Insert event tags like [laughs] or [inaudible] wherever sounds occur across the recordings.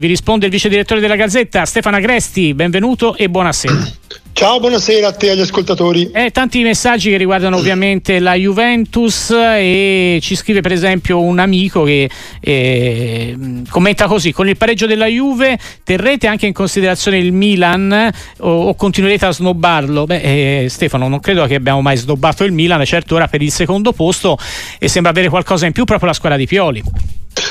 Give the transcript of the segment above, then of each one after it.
Vi risponde il vice direttore della Gazzetta, Stefano Agresti. Benvenuto e buonasera. [clears throat] Ciao, buonasera a te e agli ascoltatori. Eh, tanti messaggi che riguardano [clears throat] ovviamente la Juventus e ci scrive per esempio un amico che eh, commenta così, con il pareggio della Juve terrete anche in considerazione il Milan o, o continuerete a snobbarlo? Beh, eh, Stefano, non credo che abbiamo mai snobbato il Milan, certo ora per il secondo posto e sembra avere qualcosa in più proprio la squadra di Pioli.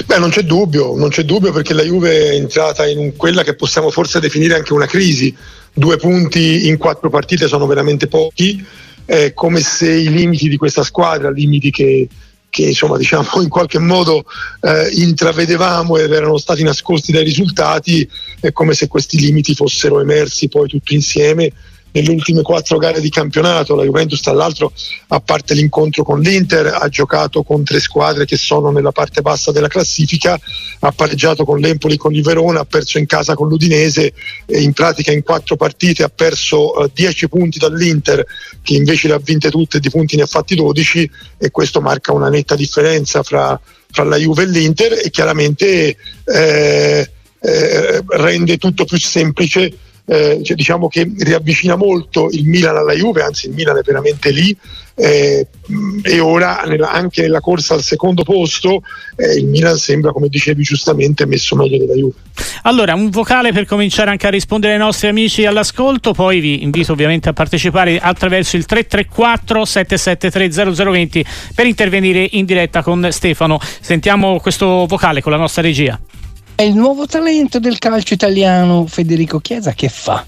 Beh, non c'è dubbio, non c'è dubbio perché la Juve è entrata in quella che possiamo forse definire anche una crisi. Due punti in quattro partite sono veramente pochi, è come se i limiti di questa squadra, limiti che, che insomma [laughs] diciamo in qualche modo eh, intravedevamo ed erano stati nascosti dai risultati, è come se questi limiti fossero emersi poi tutti insieme nelle ultime quattro gare di campionato. La Juventus, tra l'altro, a parte l'incontro con l'Inter, ha giocato con tre squadre che sono nella parte bassa della classifica, ha pareggiato con l'Empoli e con il Verona, ha perso in casa con l'Udinese e in pratica in quattro partite ha perso eh, 10 punti dall'Inter che invece le ha vinte tutte di punti ne ha fatti 12 e questo marca una netta differenza fra, fra la Juve e l'Inter e chiaramente eh, eh, rende tutto più semplice eh, cioè, diciamo che riavvicina molto il Milan alla Juve, anzi il Milan è veramente lì eh, e ora nella, anche nella corsa al secondo posto eh, il Milan sembra, come dicevi giustamente, messo meglio della Juve. Allora, un vocale per cominciare anche a rispondere ai nostri amici all'ascolto, poi vi invito ovviamente a partecipare attraverso il 334 773 0020 per intervenire in diretta con Stefano. Sentiamo questo vocale con la nostra regia. È il nuovo talento del calcio italiano Federico Chiesa che fa?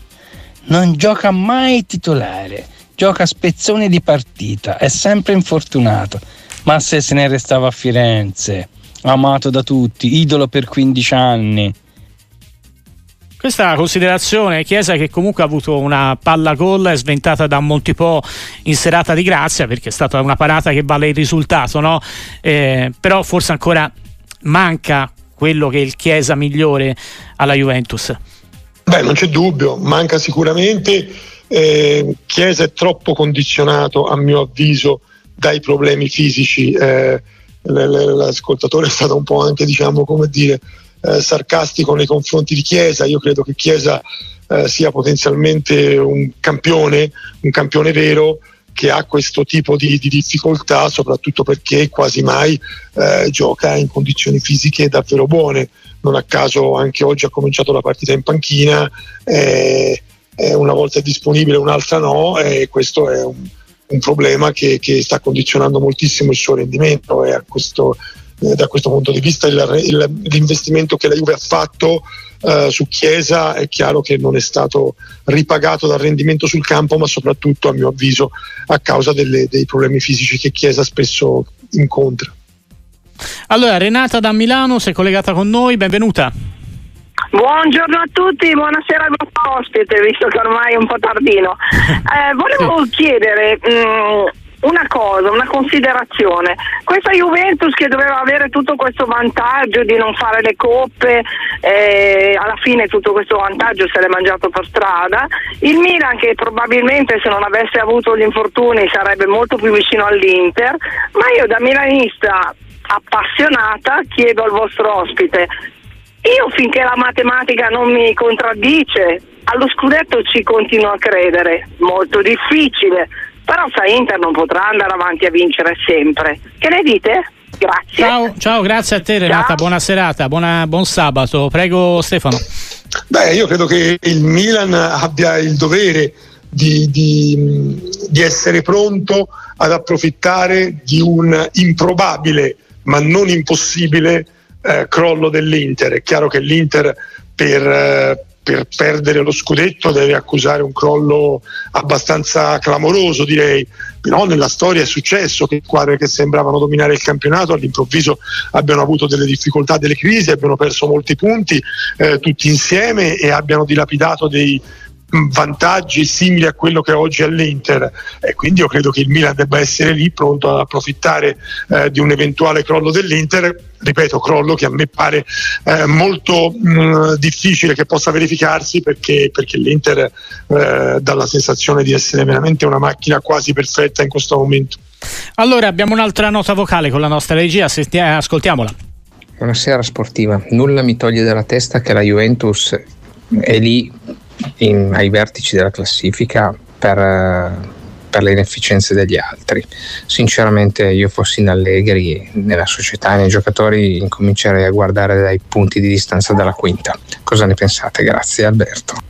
Non gioca mai titolare, gioca spezzoni di partita, è sempre infortunato. Ma se se ne restava a Firenze, amato da tutti, idolo per 15 anni. Questa considerazione Chiesa che comunque ha avuto una palla gol sventata da Montipò in serata di grazia perché è stata una parata che vale il risultato, no? Eh, però forse ancora manca quello che è il Chiesa migliore alla Juventus? Beh, non c'è dubbio, manca sicuramente. Eh, Chiesa è troppo condizionato, a mio avviso, dai problemi fisici. Eh, l'ascoltatore è stato un po' anche, diciamo, come dire, eh, sarcastico nei confronti di Chiesa. Io credo che Chiesa eh, sia potenzialmente un campione, un campione vero che ha questo tipo di, di difficoltà, soprattutto perché quasi mai eh, gioca in condizioni fisiche davvero buone. Non a caso anche oggi ha cominciato la partita in panchina, eh, una volta è disponibile, un'altra no, e questo è un, un problema che, che, sta condizionando moltissimo il suo rendimento e questo, eh, da questo punto di vista il, il, l'investimento che la Juve ha fatto eh, su Chiesa è chiaro che non è stato ripagato dal rendimento sul campo, ma soprattutto a mio avviso a causa delle, dei problemi fisici che Chiesa spesso incontra. Allora, Renata da Milano si è collegata con noi, benvenuta. Buongiorno a tutti, buonasera al vostro ospite, visto che ormai è un po' tardino. [laughs] Eh, volevo chiedere, mh, mm, una cosa, una considerazione. Questa Juventus che doveva avere tutto questo vantaggio di non fare le coppe, eh, alla fine tutto questo vantaggio se l'è mangiato per strada. Il Milan che probabilmente se non avesse avuto gli infortuni sarebbe molto più vicino all'Inter, ma io da milanista appassionata chiedo al vostro ospite, io finché la matematica non mi contraddice, allo scudetto ci continuo a credere, molto difficile però sai Inter non potrà andare avanti a vincere sempre. Che ne dite? Grazie. Ciao, ciao grazie a te Renata, ciao. buona serata, buona, buon sabato. Prego Stefano. Beh, io credo che il Milan abbia il dovere di, di, di essere pronto ad approfittare di un improbabile ma non impossibile eh, crollo dell'Inter. È chiaro che l'Inter per, eh, per perdere lo scudetto deve accusare un crollo abbastanza clamoroso direi, però nella storia è successo che squadre che sembravano dominare il campionato all'improvviso abbiano avuto delle difficoltà, delle crisi, abbiano perso molti punti eh, tutti insieme e abbiano dilapidato dei, vantaggi simili a quello che oggi ha l'Inter e quindi io credo che il Milan debba essere lì pronto ad approfittare eh, di un eventuale crollo dell'Inter. Ripeto crollo che a me pare eh, molto mh, difficile che possa verificarsi perché, perché l'Inter eh, dà la sensazione di essere veramente una macchina quasi perfetta in questo momento. Allora abbiamo un'altra nota vocale con la nostra regia. Ascoltiamola. Buonasera sportiva. Nulla mi toglie dalla testa che la Juventus è lì in, ai vertici della classifica per, per, le inefficienze degli altri. Sinceramente io fossi in Allegri, nella società e nei giocatori incomincerei a guardare dai punti di distanza dalla quinta. Cosa ne pensate? Grazie Alberto.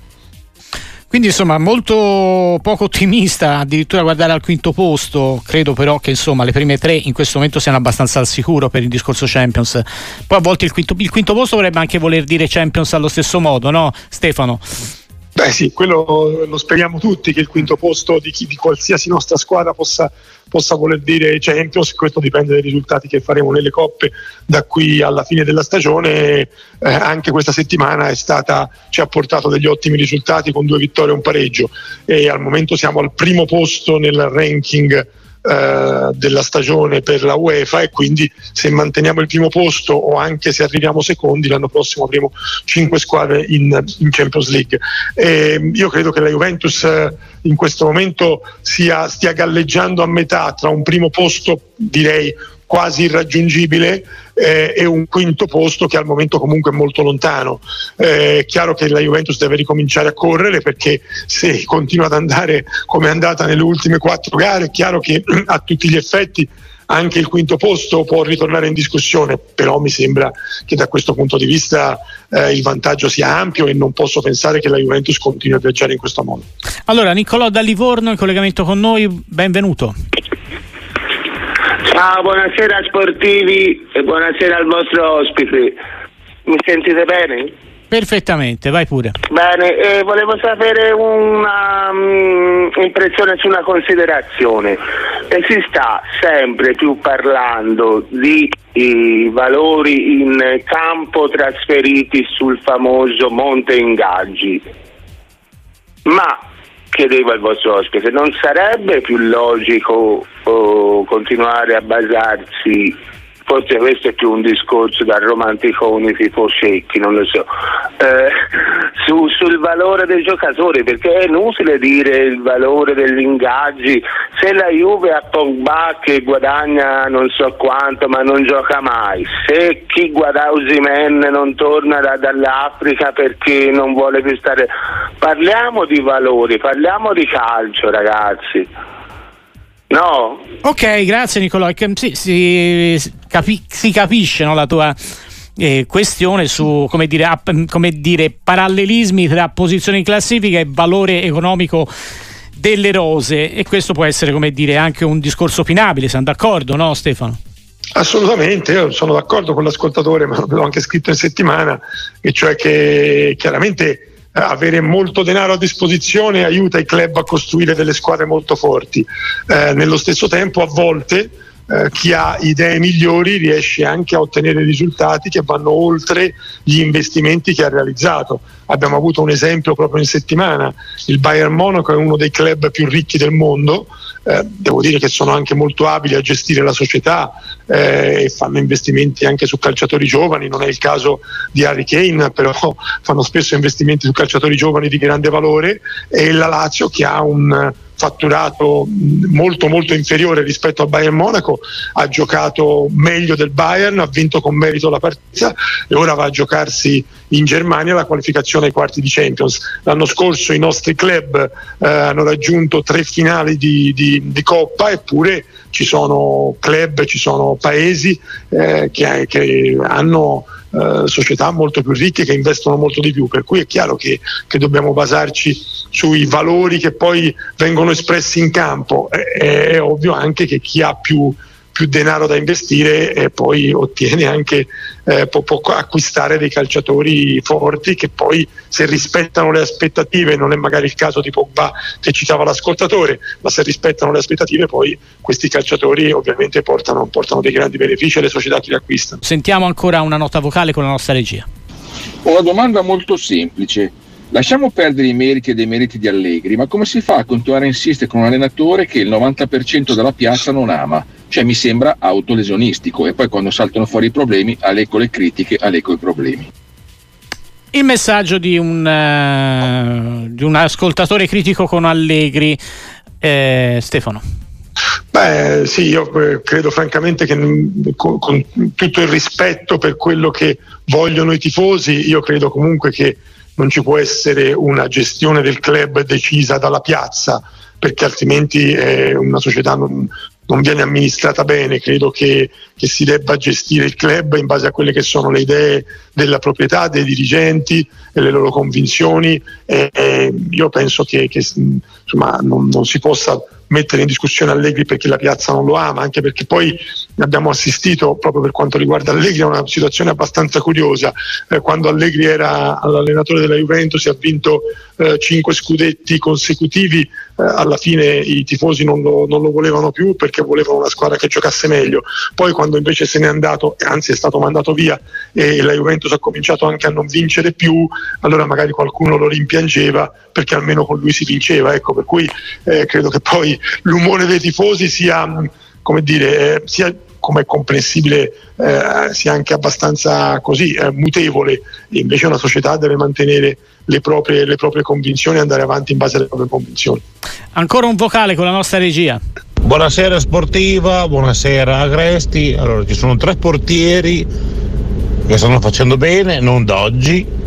Quindi insomma molto poco ottimista addirittura guardare al quinto posto, credo però che insomma le prime tre in questo momento siano abbastanza al sicuro per il discorso Champions. Poi a volte il quinto, il quinto posto vorrebbe anche voler dire Champions allo stesso modo, no Stefano? Beh sì, quello lo speriamo tutti che il quinto posto di, chi, di qualsiasi nostra squadra possa, possa, voler dire Champions, questo dipende dai risultati che faremo nelle coppe da qui alla fine della stagione, eh, anche questa settimana stata, ci ha portato degli ottimi risultati con due vittorie e un pareggio. E al momento siamo al primo posto nel ranking eh, della stagione per la UEFA e quindi se manteniamo il primo posto o anche se arriviamo secondi l'anno prossimo avremo cinque squadre in, in Champions League. E io credo che la Juventus eh, in questo momento sia, stia galleggiando a metà tra un primo posto direi quasi irraggiungibile eh, e un quinto posto che al momento comunque è molto lontano. Eh, è chiaro che la Juventus deve ricominciare a correre perché se continua ad andare come è andata nelle ultime quattro gare è chiaro che [clears throat] a tutti gli effetti anche il quinto posto può ritornare in discussione, però mi sembra che da questo punto di vista eh, il vantaggio sia ampio e non posso pensare che la Juventus continui a viaggiare in questo modo. Allora, Niccolò da Livorno in collegamento con noi, benvenuto. Ciao, buonasera sportivi e buonasera al vostro ospite. Mi sentite bene? Perfettamente, vai pure. Bene, eh, volevo sapere un'impressione um, su una considerazione. E si sta sempre più parlando di i valori in campo trasferiti sul famoso Monte Ingaggi. Ma chiedevo al vostro ospite, non sarebbe più logico oh, continuare a basarsi forse questo è più un discorso da romanticoni tipo secchi, non lo so, eh, su, sul valore dei giocatori, perché è inutile dire il valore degli ingaggi, se la Juve ha Pogba che guadagna non so quanto ma non gioca mai, se chi guadagna Usimen non torna da, dall'Africa perché non vuole più stare, parliamo di valori, parliamo di calcio ragazzi. No. Ok, grazie Nicolò. Sì, si, capi- si capisce no, la tua eh, questione su come dire, app, come dire, parallelismi tra posizione in classifica e valore economico delle rose e questo può essere come dire anche un discorso opinabile, siamo d'accordo, no Stefano? Assolutamente, io sono d'accordo con l'ascoltatore, ma l'ho anche scritto in settimana, e cioè che chiaramente avere molto denaro a disposizione aiuta i club a costruire delle squadre molto forti. Eh, nello stesso tempo, a volte eh, chi ha idee migliori riesce anche a ottenere risultati che vanno oltre gli investimenti che ha realizzato. Abbiamo avuto un esempio proprio in settimana, il Bayern Monaco è uno dei club più ricchi del mondo, eh, devo dire che sono anche molto abili a gestire la società eh, e fanno investimenti anche su calciatori giovani, non è il caso di Harry Kane, però [laughs] fanno spesso investimenti su calciatori giovani di grande valore e la Lazio che ha un fatturato molto molto inferiore rispetto al Bayern Monaco, ha giocato meglio del Bayern, ha vinto con merito la partita e ora va a giocarsi in Germania la qualificazione ai quarti di Champions. L'anno scorso i nostri club eh, hanno raggiunto tre finali di, di, di, Coppa eppure ci sono club, ci sono paesi eh, che, che hanno eh, società molto più ricche che investono molto di più, per cui è chiaro che, che dobbiamo basarci sui valori che poi vengono espressi in campo. È, è ovvio anche che chi ha più più denaro da investire e poi ottiene anche, eh, può, può, acquistare dei calciatori forti che poi se rispettano le aspettative, non è magari il caso di Pogba che citava l'ascoltatore, ma se rispettano le aspettative poi questi calciatori ovviamente portano, portano dei grandi benefici alle società che li acquistano. Sentiamo ancora una nota vocale con la nostra regia. Una domanda molto semplice. Lasciamo perdere i meriti e dei meriti di Allegri, ma come si fa a continuare a insistere con un allenatore che il 90% della piazza non ama? Cioè mi sembra autolesionistico e poi quando saltano fuori i problemi aleco le critiche, aleco i problemi. Il messaggio di un, uh, di un ascoltatore critico con Allegri, eh, Stefano. Beh, sì, io eh, credo francamente che mm, con, con, tutto il rispetto per quello che vogliono i tifosi, io credo comunque che non ci può essere una gestione del club decisa dalla piazza, perché altrimenti è una società non, non viene amministrata bene, credo che, che, si debba gestire il club in base a quelle che sono le idee della proprietà, dei dirigenti e le loro convinzioni. E, e io penso che, che insomma, non, non si possa mettere in discussione Allegri perché la piazza non lo ama, anche perché poi abbiamo assistito proprio per quanto riguarda Allegri a una situazione abbastanza curiosa. Eh, quando Allegri era l'allenatore della Juventus e ha vinto eh, cinque scudetti consecutivi, eh, alla fine i tifosi non lo, non lo, volevano più perché volevano una squadra che giocasse meglio. Poi quando invece se n'è andato, anzi è stato mandato via e la Juventus ha cominciato anche a non vincere più, allora magari qualcuno lo rimpiangeva perché almeno con lui si vinceva. Ecco, per cui eh, credo che poi l'umore dei tifosi sia, come dire, eh, sia come è comprensibile eh, sia anche abbastanza così eh, mutevole. Invece una società deve mantenere le proprie, le proprie convinzioni e andare avanti in base alle proprie convinzioni. Ancora un vocale con la nostra regia. Buonasera sportiva. Buonasera Agresti. Allora ci sono tre portieri che stanno facendo bene non d'oggi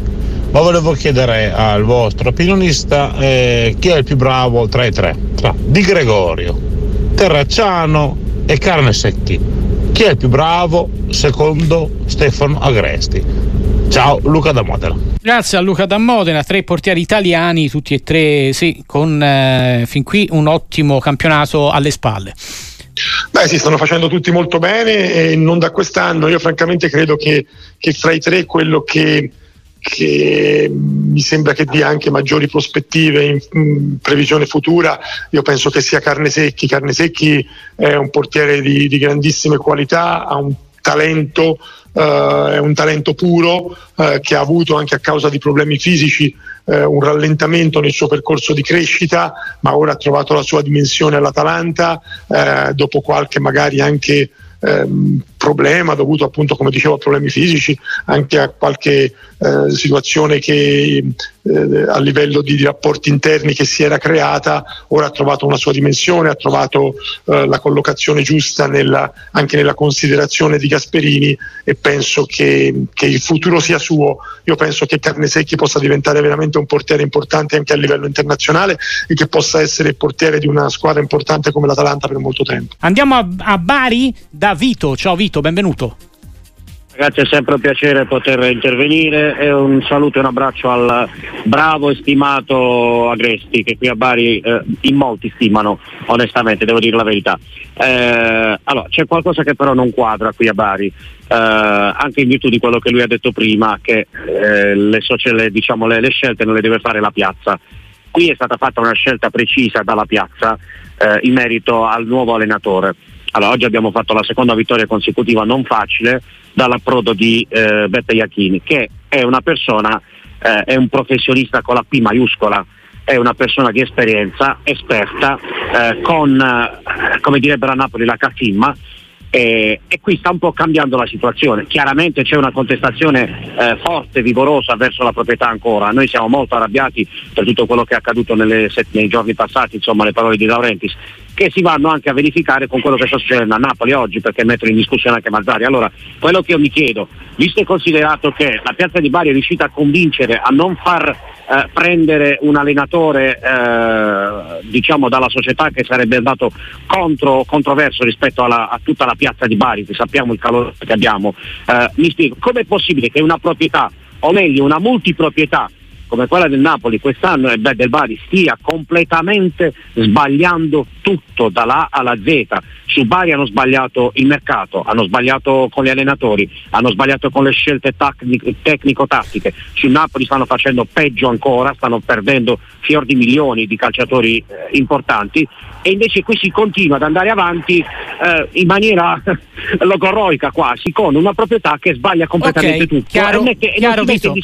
ma volevo chiedere al vostro opinionista eh, chi è il più bravo tra i tre, tra Di Gregorio, Terracciano e Carne Secchi. Chi è il più bravo secondo Stefano Agresti? Ciao Luca da Modena. Grazie a Luca da Modena, tre portieri italiani, tutti e tre sì, con eh, fin qui un ottimo campionato alle spalle. Beh, si stanno facendo tutti molto bene e non da quest'anno. Io francamente credo che, che fra i tre quello che che mi sembra che dia anche maggiori prospettive in, previsione futura. Io penso che sia Carne Secchi. Carne Secchi è un portiere di, di grandissime qualità, ha un talento, uh, è un talento puro uh, che ha avuto anche a causa di problemi fisici uh, un rallentamento nel suo percorso di crescita, ma ora ha trovato la sua dimensione all'Atalanta, dopo qualche magari anche ehm, problema dovuto appunto come dicevo a problemi fisici, anche a qualche eh, situazione che eh, a livello di, rapporti interni che si era creata, ora ha trovato una sua dimensione, ha trovato eh, la collocazione giusta nella, anche nella considerazione di Gasperini e penso che, che, il futuro sia suo. Io penso che Carnesecchi possa diventare veramente un portiere importante anche a livello internazionale e che possa essere il portiere di una squadra importante come l'Atalanta per molto tempo. Andiamo a, a Bari da Vito. Ciao Vito, benvenuto. Ragazzi è sempre un piacere poter intervenire e un saluto e un abbraccio al bravo e stimato Agresti che qui a Bari eh, in molti stimano onestamente, devo dire la verità. Eh, allora, c'è qualcosa che però non quadra qui a Bari, eh, anche in virtù di quello che lui ha detto prima, che eh, le, le, diciamo, le, le scelte non le deve fare la piazza. Qui è stata fatta una scelta precisa dalla piazza eh, in merito al nuovo allenatore allora, oggi abbiamo fatto la seconda vittoria consecutiva non facile dall'approdo di eh, Beppe Iachini, che è una persona, eh, è un professionista con la P maiuscola, è una persona di esperienza, esperta, eh, con, eh, come direbbero a Napoli, la casimma, e, e, qui sta un po' cambiando la situazione. Chiaramente c'è una contestazione eh, forte, vigorosa verso la proprietà ancora. Noi siamo molto arrabbiati per tutto quello che è accaduto nelle, nei giorni passati, insomma le parole di Laurentiis che si vanno anche a verificare con quello che sta succedendo a Napoli oggi perché mettono in discussione anche Mazzari. Allora, quello che io mi chiedo, visto e considerato che la piazza di Bari è riuscita a convincere a non far eh, prendere un allenatore eh, diciamo dalla società che sarebbe andato contro, controverso rispetto alla, a tutta la piazza di Bari, che sappiamo il calore che abbiamo, eh, mi spiego, com'è possibile che una proprietà, o meglio una multiproprietà, come quella del Napoli quest'anno e del Bari stia completamente sbagliando tutto dalla A alla Z. Su Bari hanno sbagliato il mercato, hanno sbagliato con gli allenatori, hanno sbagliato con le scelte tecnico-tattiche. Su Napoli stanno facendo peggio ancora, stanno perdendo fior di milioni di calciatori eh, importanti e invece qui si continua ad andare avanti eh, in maniera [laughs] logorroica quasi con una proprietà che sbaglia completamente okay, tutto. chiaro, e mette, chiaro, Vito,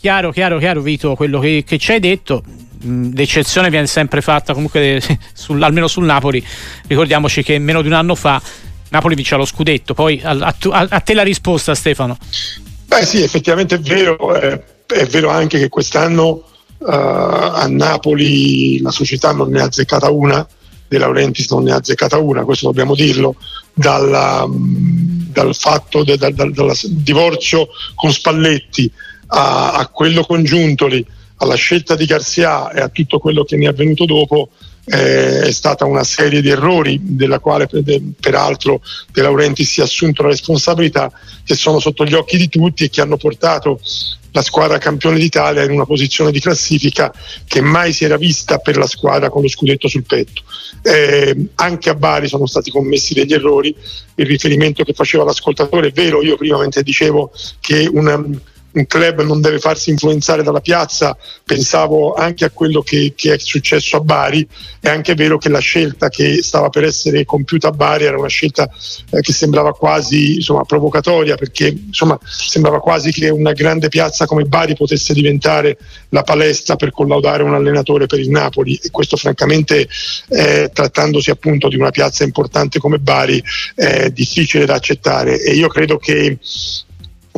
chiaro, chiaro, chiaro Vito quello che, che ci hai detto l'eccezione viene sempre fatta comunque [laughs] sul, almeno sul Napoli. Ricordiamoci che meno di un anno fa Napoli vince lo scudetto. Poi a, a, a te la risposta Stefano. Beh sì effettivamente è vero eh, è vero anche che quest'anno uh, a Napoli la società non ne ha azzeccata una De Laurentiis non ne ha azzeccata una, questo dobbiamo dirlo, dalla, dal fatto del da, da, divorzio con Spalletti a, a quello con Giuntoli, alla scelta di Garcia e a tutto quello che ne è avvenuto dopo, eh, è stata una serie di errori della quale peraltro De Laurenti si è assunto la responsabilità che sono sotto gli occhi di tutti e che hanno portato la squadra campione d'Italia in una posizione di classifica che mai si era vista per la squadra con lo scudetto sul petto. Eh, anche a Bari sono stati commessi degli errori, il riferimento che faceva l'ascoltatore è vero, io prima dicevo che una un club non deve farsi influenzare dalla piazza, pensavo anche a quello che, che, è successo a Bari, è anche vero che la scelta che stava per essere compiuta a Bari era una scelta eh, che sembrava quasi insomma, provocatoria, perché insomma, sembrava quasi che una grande piazza come Bari potesse diventare la palestra per collaudare un allenatore per il Napoli. E questo francamente eh, trattandosi appunto di una piazza importante come Bari è difficile da accettare. E io credo che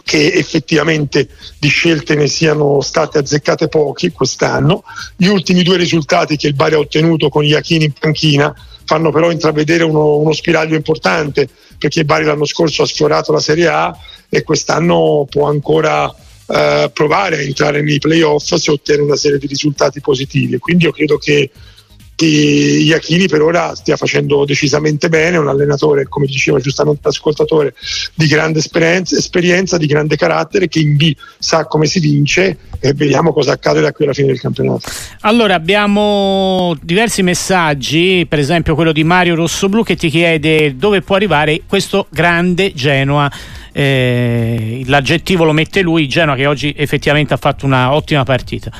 che effettivamente di scelte ne siano state azzeccate pochi quest'anno. Gli ultimi due risultati che il Bari ha ottenuto con Iachini in panchina fanno però intravedere uno, uno spiraglio importante perché il Bari l'anno scorso ha sfiorato la Serie A e quest'anno può ancora eh, provare a entrare nei playoff se ottiene una serie di risultati positivi. Quindi io credo che che Iachini per ora stia facendo decisamente bene, un allenatore, come diceva giustamente l'ascoltatore, di grande esperienza, esperienza, di grande carattere, che in B sa come si vince e vediamo cosa accade da qui alla fine del campionato. Allora abbiamo diversi messaggi, per esempio quello di Mario Rossoblu che ti chiede dove può arrivare questo grande Genoa. Eh, l'aggettivo lo mette lui, Genoa che oggi effettivamente ha fatto una ottima partita.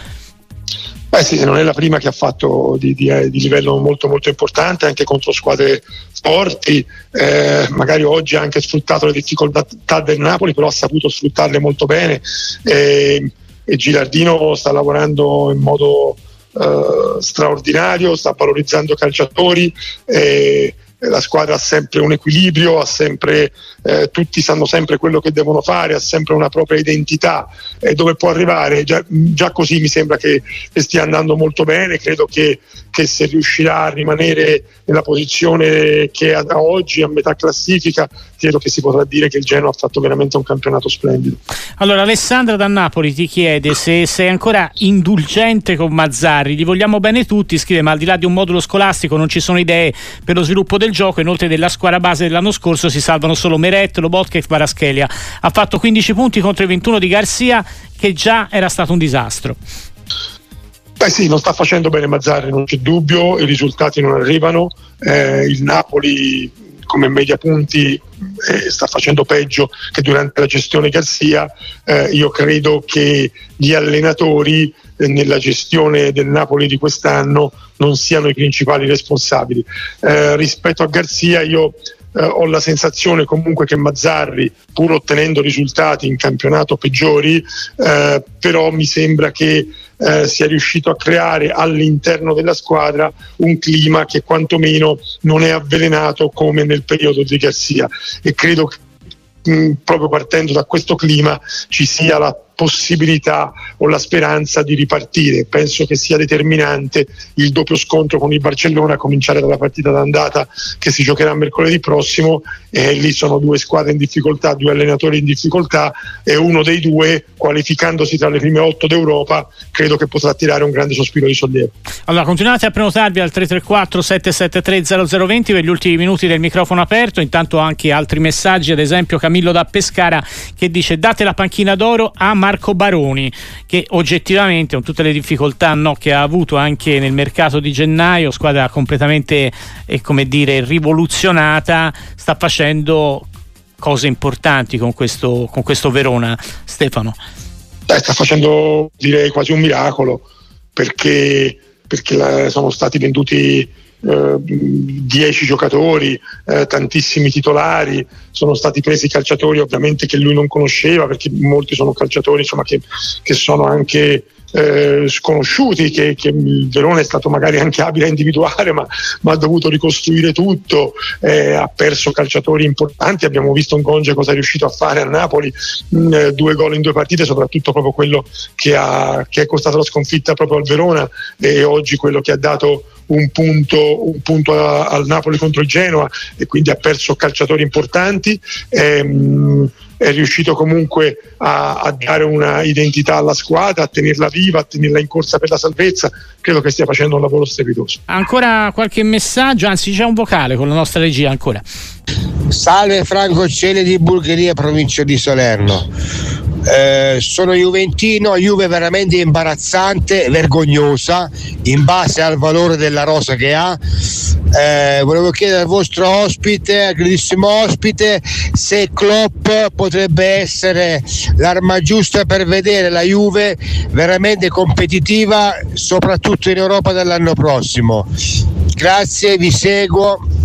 Beh sì, non è la prima che ha fatto di, di, di livello molto molto importante anche contro squadre forti, eh, magari oggi ha anche sfruttato le difficoltà del Napoli, però ha saputo sfruttarle molto bene e, e Gilardino sta lavorando in modo eh, straordinario, sta valorizzando calciatori. E, la squadra ha sempre un equilibrio, sempre, eh, tutti sanno sempre quello che devono fare, ha sempre una propria identità e dove può arrivare. Già, già così mi sembra che, che, stia andando molto bene, credo che, che, se riuscirà a rimanere nella posizione che ha oggi, a metà classifica, credo che si potrà dire che il Genoa ha fatto veramente un campionato splendido. Allora Alessandra da Napoli ti chiede se sei ancora indulgente con Mazzarri, gli vogliamo bene tutti, scrive ma al di là di un modulo scolastico non ci sono idee per lo sviluppo del gioco, inoltre della squadra base dell'anno scorso si salvano solo Meret, Lobotka e Varaschelia. Ha fatto 15 punti contro i 21 di Garcia che già era stato un disastro. Beh sì, non sta facendo bene Mazzarri, non c'è dubbio, i risultati non arrivano, eh, il Napoli come media punti eh, sta facendo peggio che durante la gestione Garcia, eh, io credo che gli allenatori eh, nella gestione del Napoli di quest'anno non siano i principali responsabili. Eh, rispetto a Garzia io eh, ho la sensazione comunque che Mazzarri, pur ottenendo risultati in campionato peggiori, eh, però mi sembra che eh, sia riuscito a creare all'interno della squadra un clima che quantomeno non è avvelenato come nel periodo di Garcia. E credo che mh, proprio partendo da questo clima ci sia la possibilità o la speranza di ripartire. Penso che sia determinante il doppio scontro con il Barcellona, a cominciare dalla partita d'andata che si giocherà mercoledì prossimo e lì sono due squadre in difficoltà, due allenatori in difficoltà e uno dei due qualificandosi tra le prime otto d'Europa credo che potrà tirare un grande sospiro di sollievo. Allora continuate a prenotarvi al 334 773 0020 per gli ultimi minuti del microfono aperto, intanto anche altri messaggi, ad esempio Camillo da Pescara che dice date la panchina d'oro a Marco Baroni che oggettivamente con tutte le difficoltà no, che ha avuto anche nel mercato di gennaio, squadra completamente eh, come dire, rivoluzionata, sta facendo cose importanti con questo, con questo Verona. Stefano. Beh, sta facendo direi quasi un miracolo perché, perché la, sono stati venduti 10 eh, giocatori, eh, tantissimi titolari, sono stati presi calciatori ovviamente che lui non conosceva perché molti sono calciatori insomma, che, che, sono anche eh, sconosciuti che, che, Verona è stato magari anche abile a individuare ma, ma ha dovuto ricostruire tutto, eh, ha perso calciatori importanti, abbiamo visto un Conge cosa è riuscito a fare a Napoli, mh, mm, eh, due gol in due partite, soprattutto proprio quello che, ha, che è costato la sconfitta proprio al Verona e oggi quello che ha dato un punto, un punto a, al Napoli contro il Genoa e quindi ha perso calciatori importanti. Ehm, è riuscito comunque a, a, dare una identità alla squadra, a tenerla viva, a tenerla in corsa per la salvezza. Credo che stia facendo un lavoro strepitoso. Ancora qualche messaggio, anzi c'è un vocale con la nostra regia ancora. Salve Franco Cele di Bulgaria, provincia di Salerno. Eh, sono Juventino, Juve veramente imbarazzante, vergognosa in base al valore della rosa che ha. Eh, volevo chiedere al vostro ospite, al grandissimo ospite, se Klopp potrebbe essere l'arma giusta per vedere la Juve veramente competitiva, soprattutto in Europa dell'anno prossimo. Grazie, vi seguo.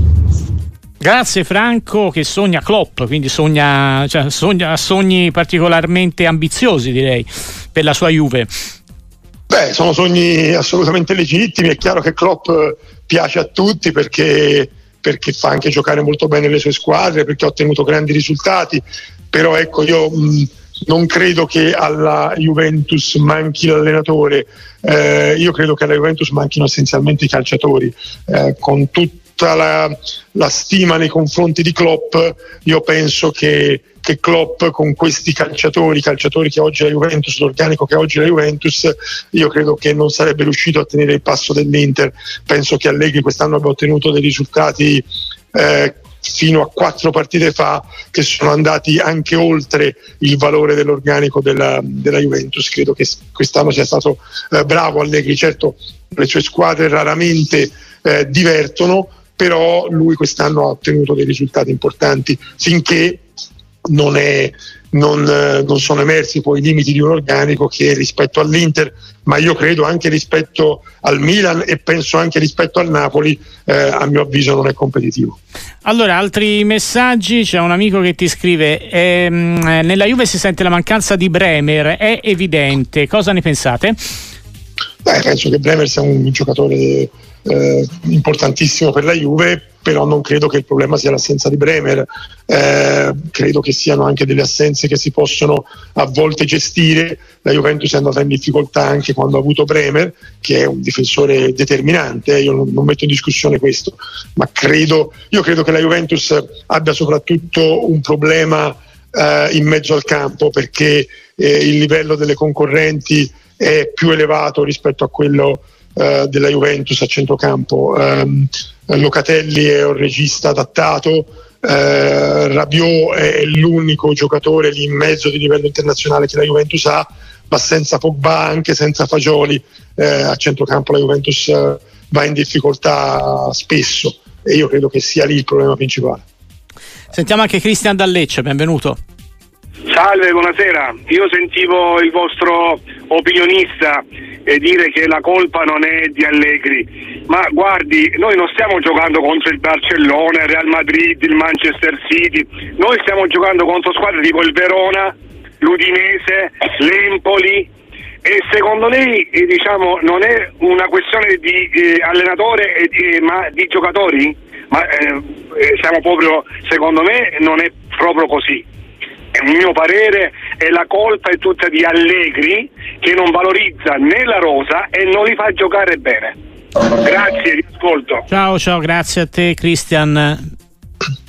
Grazie Franco che sogna Klopp, quindi sogna, cioè, sogna sogni particolarmente ambiziosi direi per la sua Juve. Beh, sono sogni assolutamente legittimi, è chiaro che Klopp piace a tutti perché, perché fa anche giocare molto bene le sue squadre, perché ha ottenuto grandi risultati, però ecco io mh, non credo che alla Juventus manchi l'allenatore, eh, io credo che alla Juventus manchino essenzialmente i calciatori, eh, con tutto tutta la, la, stima nei confronti di Klopp, io penso che, che Klopp con questi calciatori, calciatori che oggi è la Juventus, l'organico che oggi è la Juventus, io credo che non sarebbe riuscito a tenere il passo dell'Inter. Penso che Allegri quest'anno abbia ottenuto dei risultati eh, fino a quattro partite fa che sono andati anche oltre il valore dell'organico della, della Juventus. Credo che quest'anno sia stato eh, bravo Allegri, certo le sue squadre raramente eh, divertono, però lui quest'anno ha ottenuto dei risultati importanti finché non, è, non, eh, non, sono emersi poi i limiti di un organico che rispetto all'Inter, ma io credo anche rispetto al Milan e penso anche rispetto al Napoli, eh, a mio avviso non è competitivo. Allora, altri messaggi, c'è un amico che ti scrive, ehm, nella Juve si sente la mancanza di Bremer, è evidente, cosa ne pensate? Beh, penso che Bremer sia un giocatore eh, importantissimo per la Juve, però non credo che il problema sia l'assenza di Bremer, eh, credo che siano anche delle assenze che si possono a volte gestire, la Juventus è andata in difficoltà anche quando ha avuto Bremer, che è un difensore determinante, io non, non metto in discussione questo, ma credo, io credo che la Juventus abbia soprattutto un problema eh, in mezzo al campo perché eh, il livello delle concorrenti è più elevato rispetto a quello eh, della Juventus a centrocampo. Um, Locatelli è un regista adattato, eh, Rabiot è l'unico giocatore lì in mezzo di livello internazionale che la Juventus ha, ma senza Pogba, anche senza Fagioli, eh, a centrocampo la Juventus eh, va in difficoltà spesso e io credo che sia lì il problema principale. Sentiamo anche Cristian Dallecce, benvenuto. Salve, buonasera. Io sentivo il vostro opinionista eh, dire che la colpa non è di Allegri, ma guardi, noi non stiamo giocando contro il Barcellona, il Real Madrid, il Manchester City, noi stiamo giocando contro squadre tipo il Verona, l'Udinese, l'Empoli e secondo lei eh, diciamo, non è una questione di eh, allenatore ma di giocatori? Ma eh, eh, siamo proprio, secondo me non è proprio così a mio parere è la colpa è tutta di Allegri che non valorizza né la rosa e non li fa giocare bene. Grazie, vi ascolto. Ciao, ciao, grazie a te Cristian.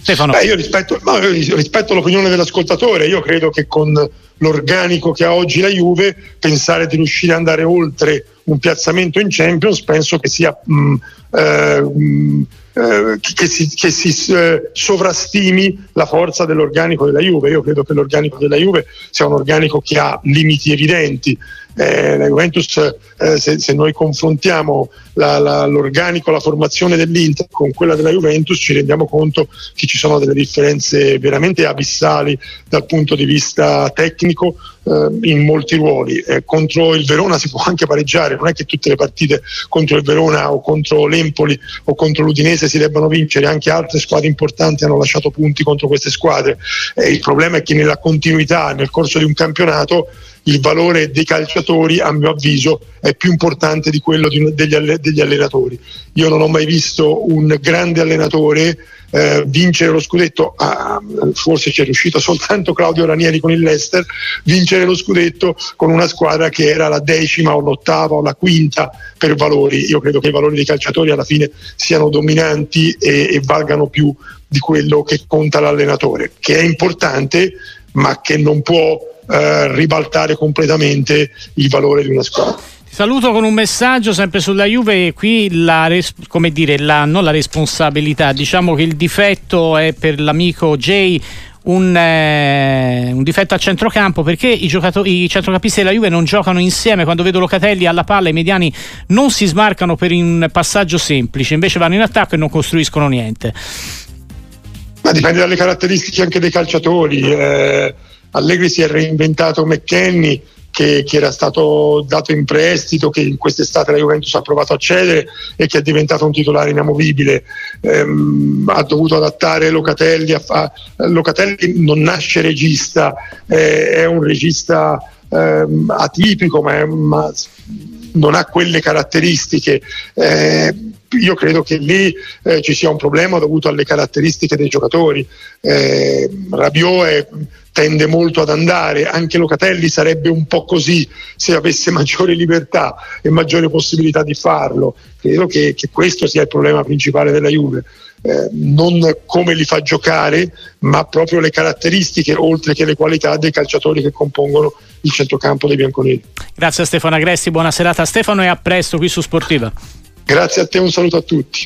Stefano. Beh, io rispetto, io rispetto l'opinione dell'ascoltatore, io credo che con l'organico che ha oggi la Juve, pensare di riuscire ad andare oltre un piazzamento in Champions penso che sia mh, mm, eh, mh, eh, che si, che si eh, sovrastimi la forza dell'organico della Juve. Io credo che l'organico della Juve sia un organico che ha limiti evidenti. Eh, la Juventus, eh, se, se, noi confrontiamo la, la, l'organico, la formazione dell'Inter con quella della Juventus, ci rendiamo conto che ci sono delle differenze veramente abissali dal punto di vista tecnico eh, in molti ruoli. Eh, contro il Verona si può anche pareggiare, non è che tutte le partite contro il Verona o contro l'Empoli o contro l'Udinese si debbano vincere, anche altre squadre importanti hanno lasciato punti contro queste squadre. Eh, il problema è che nella continuità, nel corso di un campionato, il valore dei calciatori, a mio avviso, è più importante di quello di, degli, degli, allenatori. Io non ho mai visto un grande allenatore eh, vincere lo scudetto, ah, forse ci è riuscito soltanto Claudio Ranieri con il Leicester, vincere lo scudetto con una squadra che era la decima o l'ottava o la quinta per valori. Io credo che i valori dei calciatori alla fine siano dominanti e, e valgano più di quello che conta l'allenatore, che è importante ma che non può eh, ribaltare completamente il valore di una squadra. Saluto con un messaggio sempre sulla Juve, qui la, come dire, la, non la responsabilità, diciamo che il difetto è per l'amico Jay un, eh, un, difetto a centrocampo perché i, i, centrocampisti della Juve non giocano insieme quando vedo Locatelli alla palla i mediani non si smarcano per un passaggio semplice invece vanno in attacco e non costruiscono niente ma dipende dalle caratteristiche anche dei calciatori eh, Allegri si è reinventato McKenny che, che, era stato dato in prestito, che in quest'estate la Juventus ha provato a cedere e che è diventato un titolare inamovibile. Ehm, ha dovuto adattare Locatelli, a, a, Locatelli non nasce regista, eh, è un regista ehm, atipico, ma, è, ma, non ha quelle caratteristiche. Eh, io credo che lì eh, ci sia un problema dovuto alle caratteristiche dei giocatori. Eh, Rabiot è tende molto ad andare, anche Locatelli sarebbe un po' così se avesse [laughs] maggiore libertà e maggiore possibilità di farlo. Credo che, che questo sia il problema principale della Juve. Eh, non come li fa giocare, ma proprio le caratteristiche, oltre che le qualità dei calciatori che compongono il centrocampo dei bianconeri. Grazie a Stefano Agresti, buona serata a Stefano e a presto qui su Sportiva. Grazie a te, un saluto a tutti.